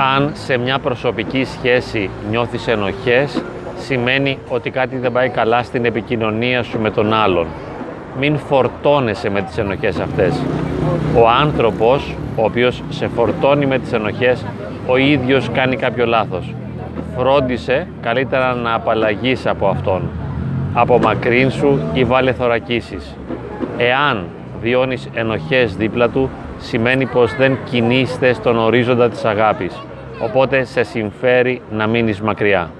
Αν σε μια προσωπική σχέση νιώθεις ενοχές, σημαίνει ότι κάτι δεν πάει καλά στην επικοινωνία σου με τον άλλον. Μην φορτώνεσαι με τις ενοχές αυτές. Ο άνθρωπος, ο οποίος σε φορτώνει με τις ενοχές, ο ίδιος κάνει κάποιο λάθος. Φρόντισε καλύτερα να απαλλαγείς από αυτόν. Απομακρύνσου ή βάλε θωρακίσεις. Εάν βιώνεις ενοχές δίπλα του, σημαίνει πως δεν κινείστε στον ορίζοντα της αγάπης. Οπότε σε συμφέρει να μείνεις μακριά.